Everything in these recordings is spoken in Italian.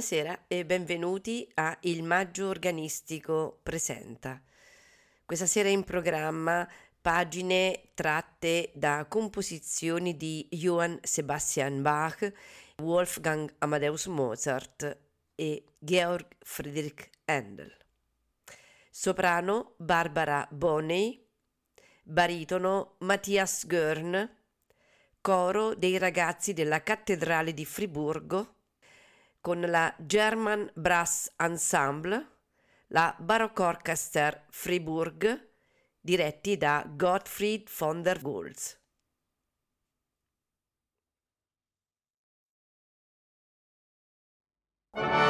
Buonasera e benvenuti a Il Maggio Organistico Presenta. Questa sera in programma pagine tratte da composizioni di Johann Sebastian Bach, Wolfgang Amadeus Mozart e Georg Friedrich Handel. Soprano Barbara Bonney, baritono Matthias Görn, coro dei ragazzi della Cattedrale di Friburgo con la German Brass Ensemble, la Baroque Orchester Fribourg, diretti da Gottfried von der Goltz. thank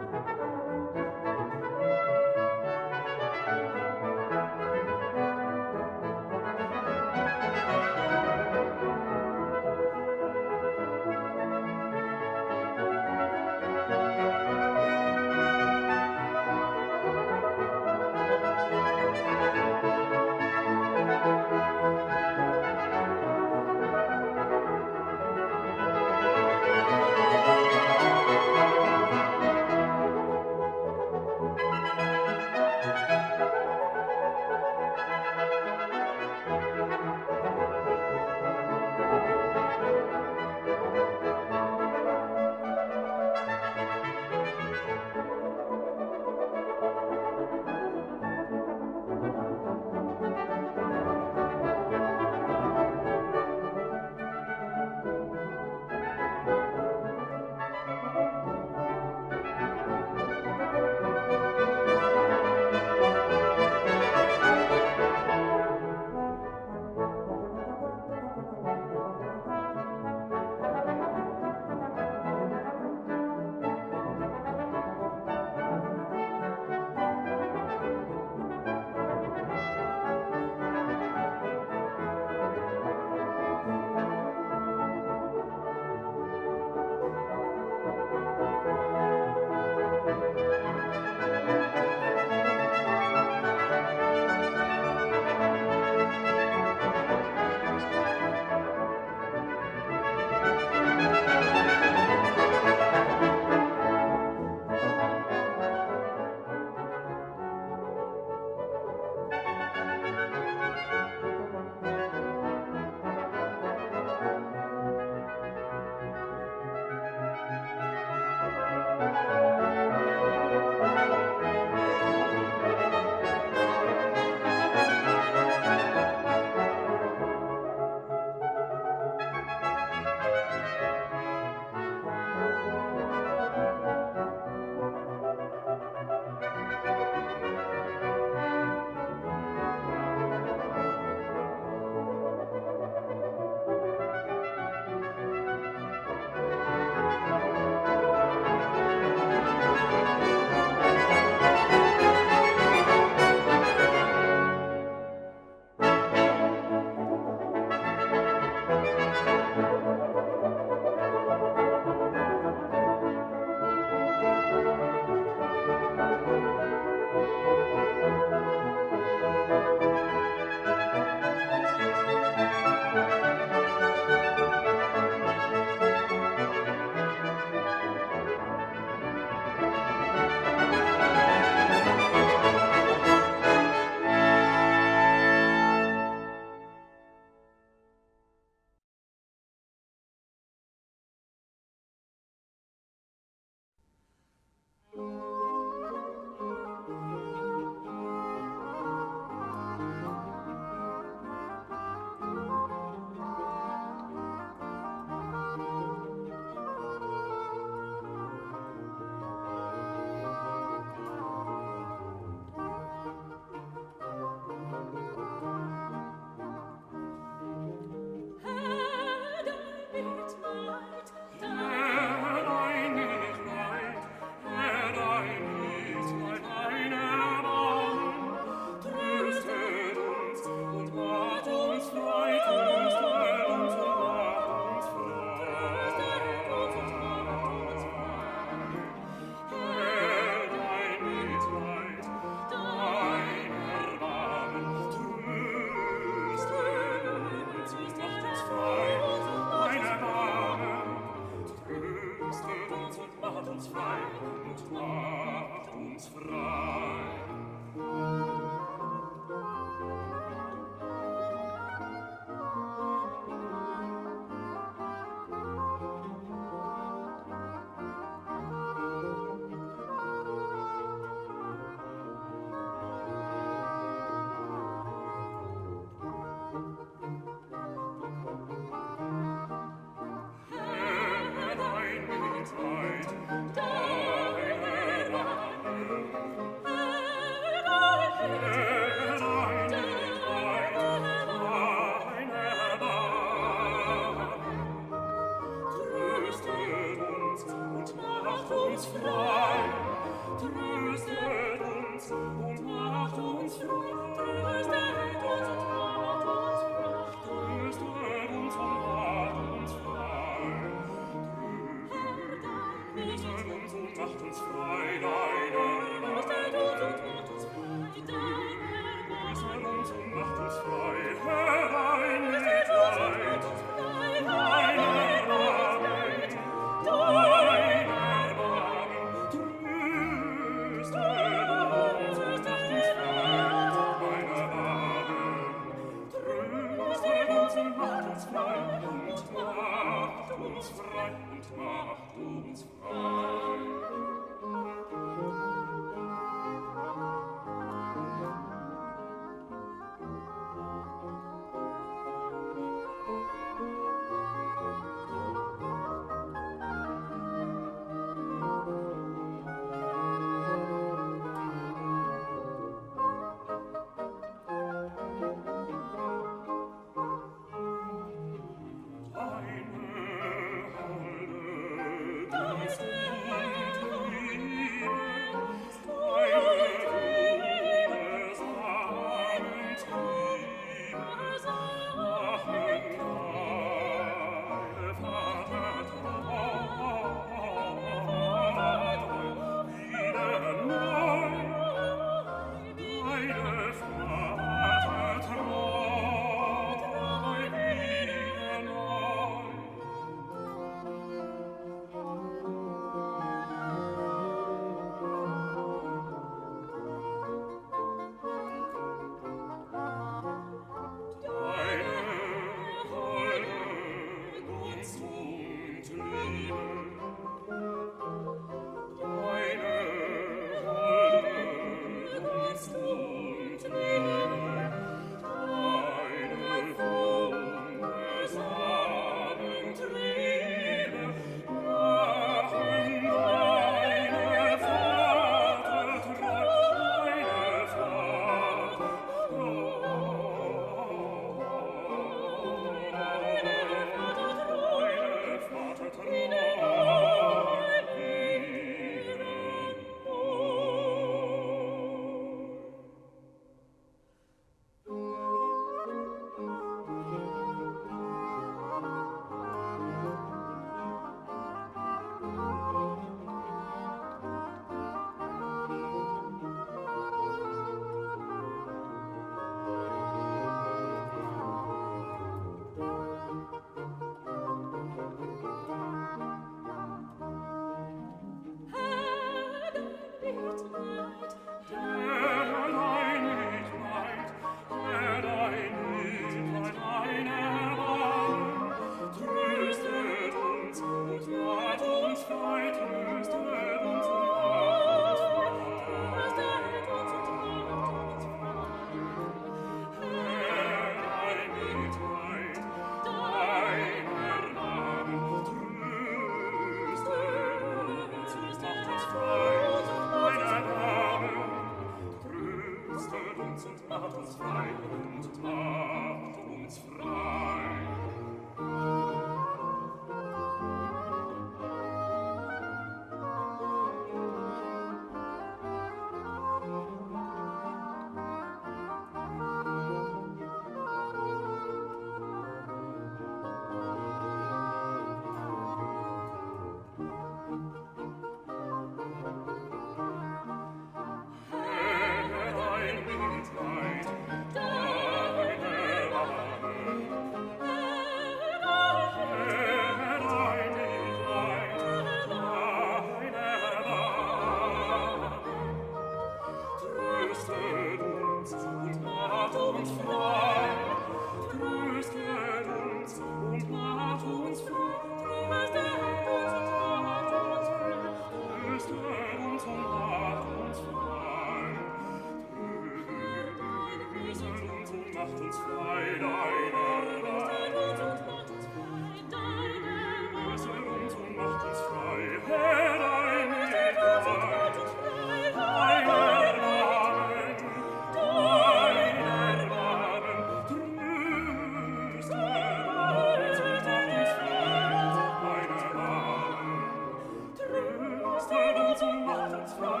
Du bist frei, du uns frei,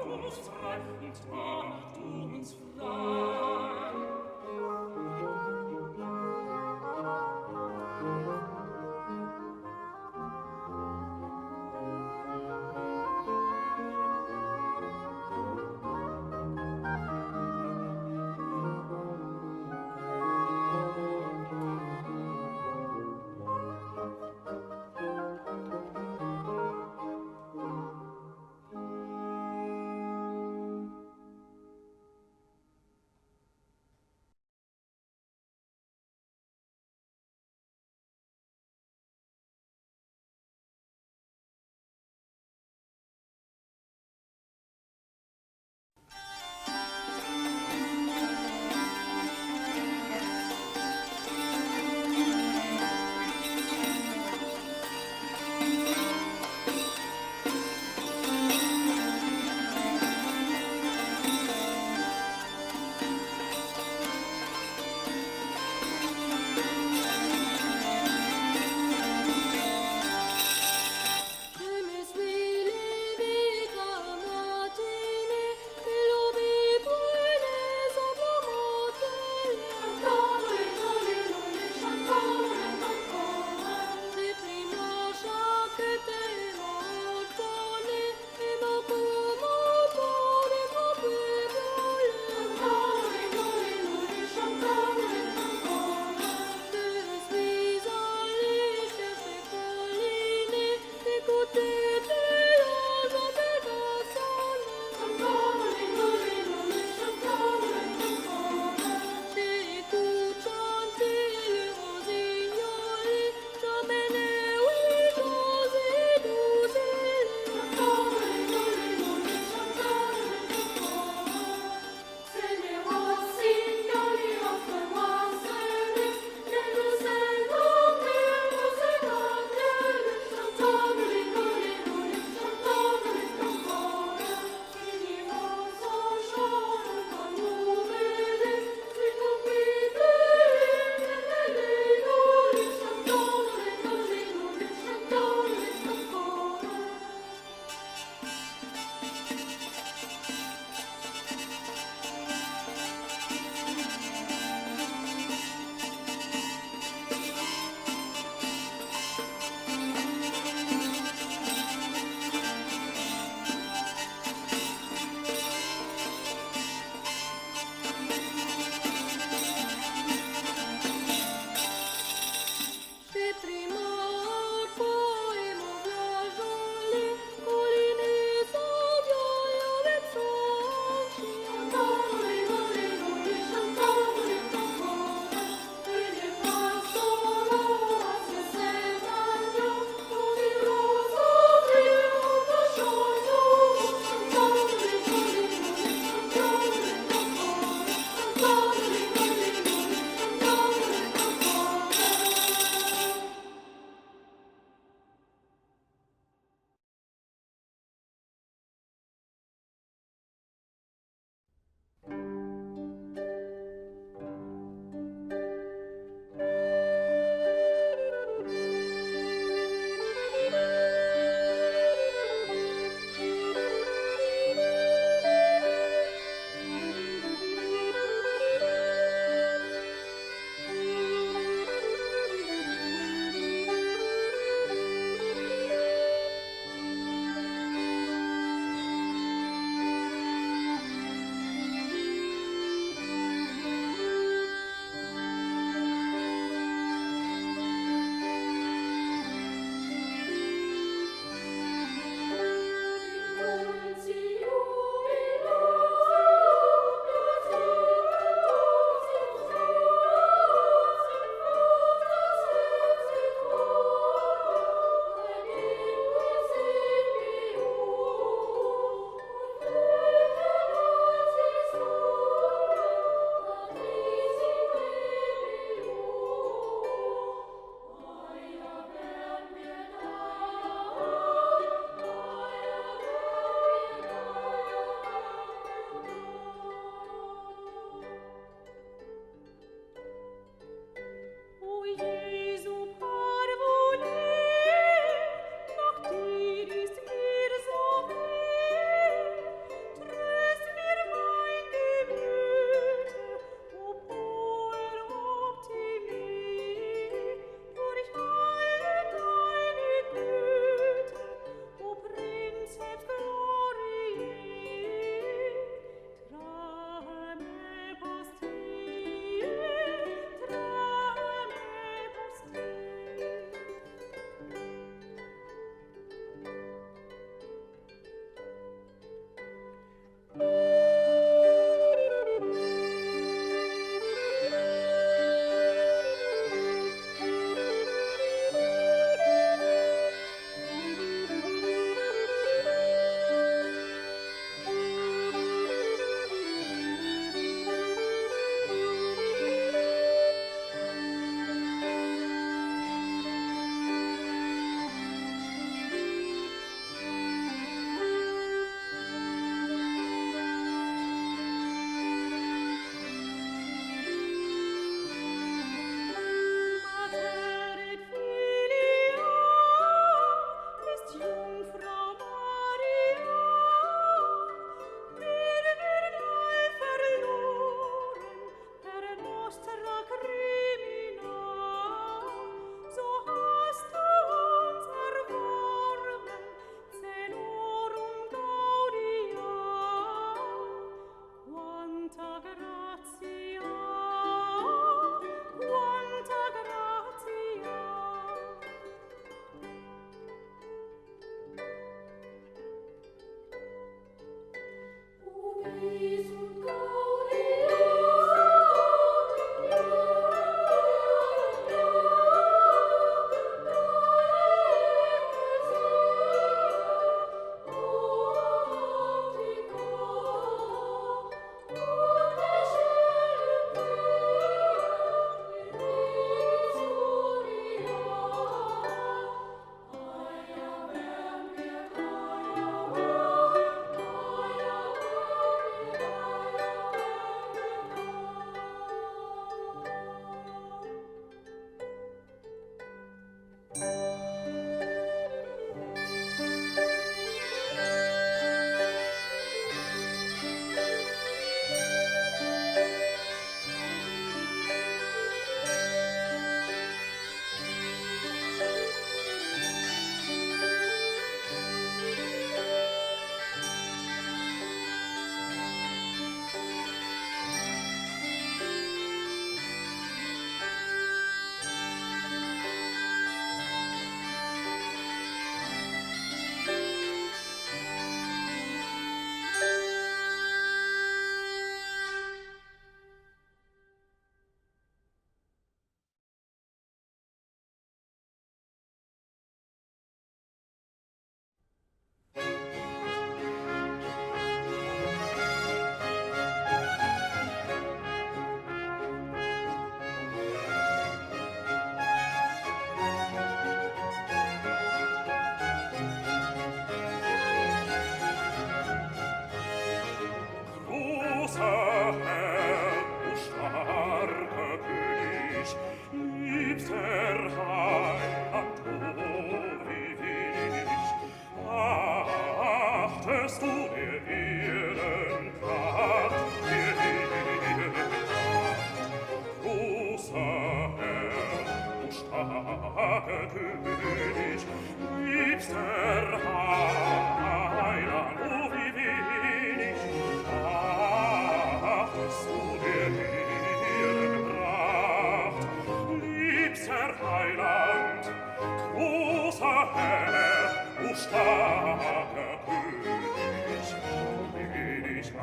du bist frei, du frei.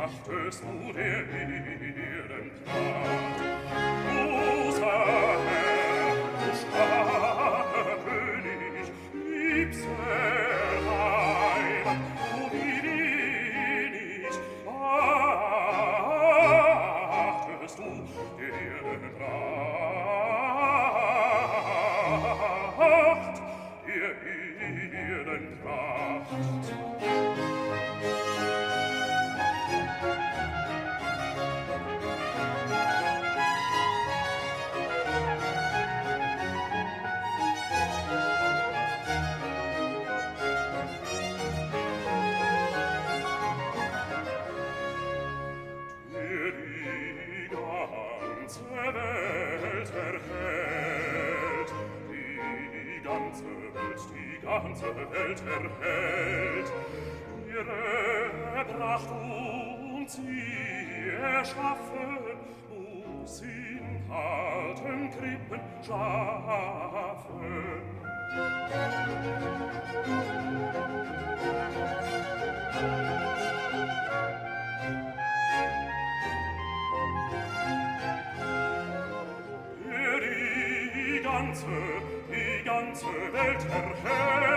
artes mudenir entrar. O Herr, o Schade König, Welt erhält. Ihr Pracht und sie erschaffen, muss in harten Krippen schlafen. Wer die ganze, die ganze Welt erhält,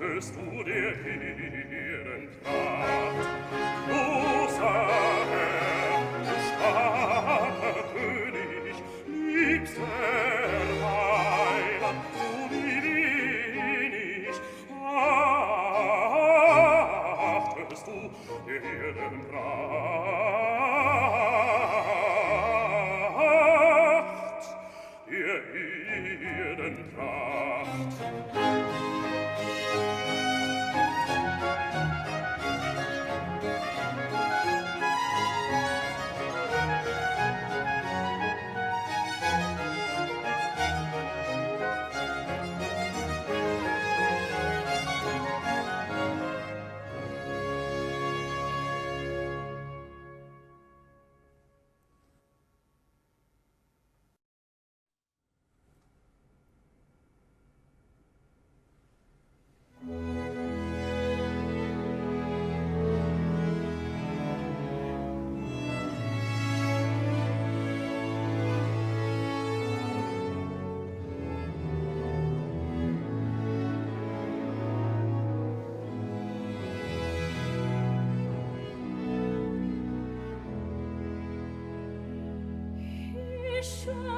dachtest du dir hin? sun.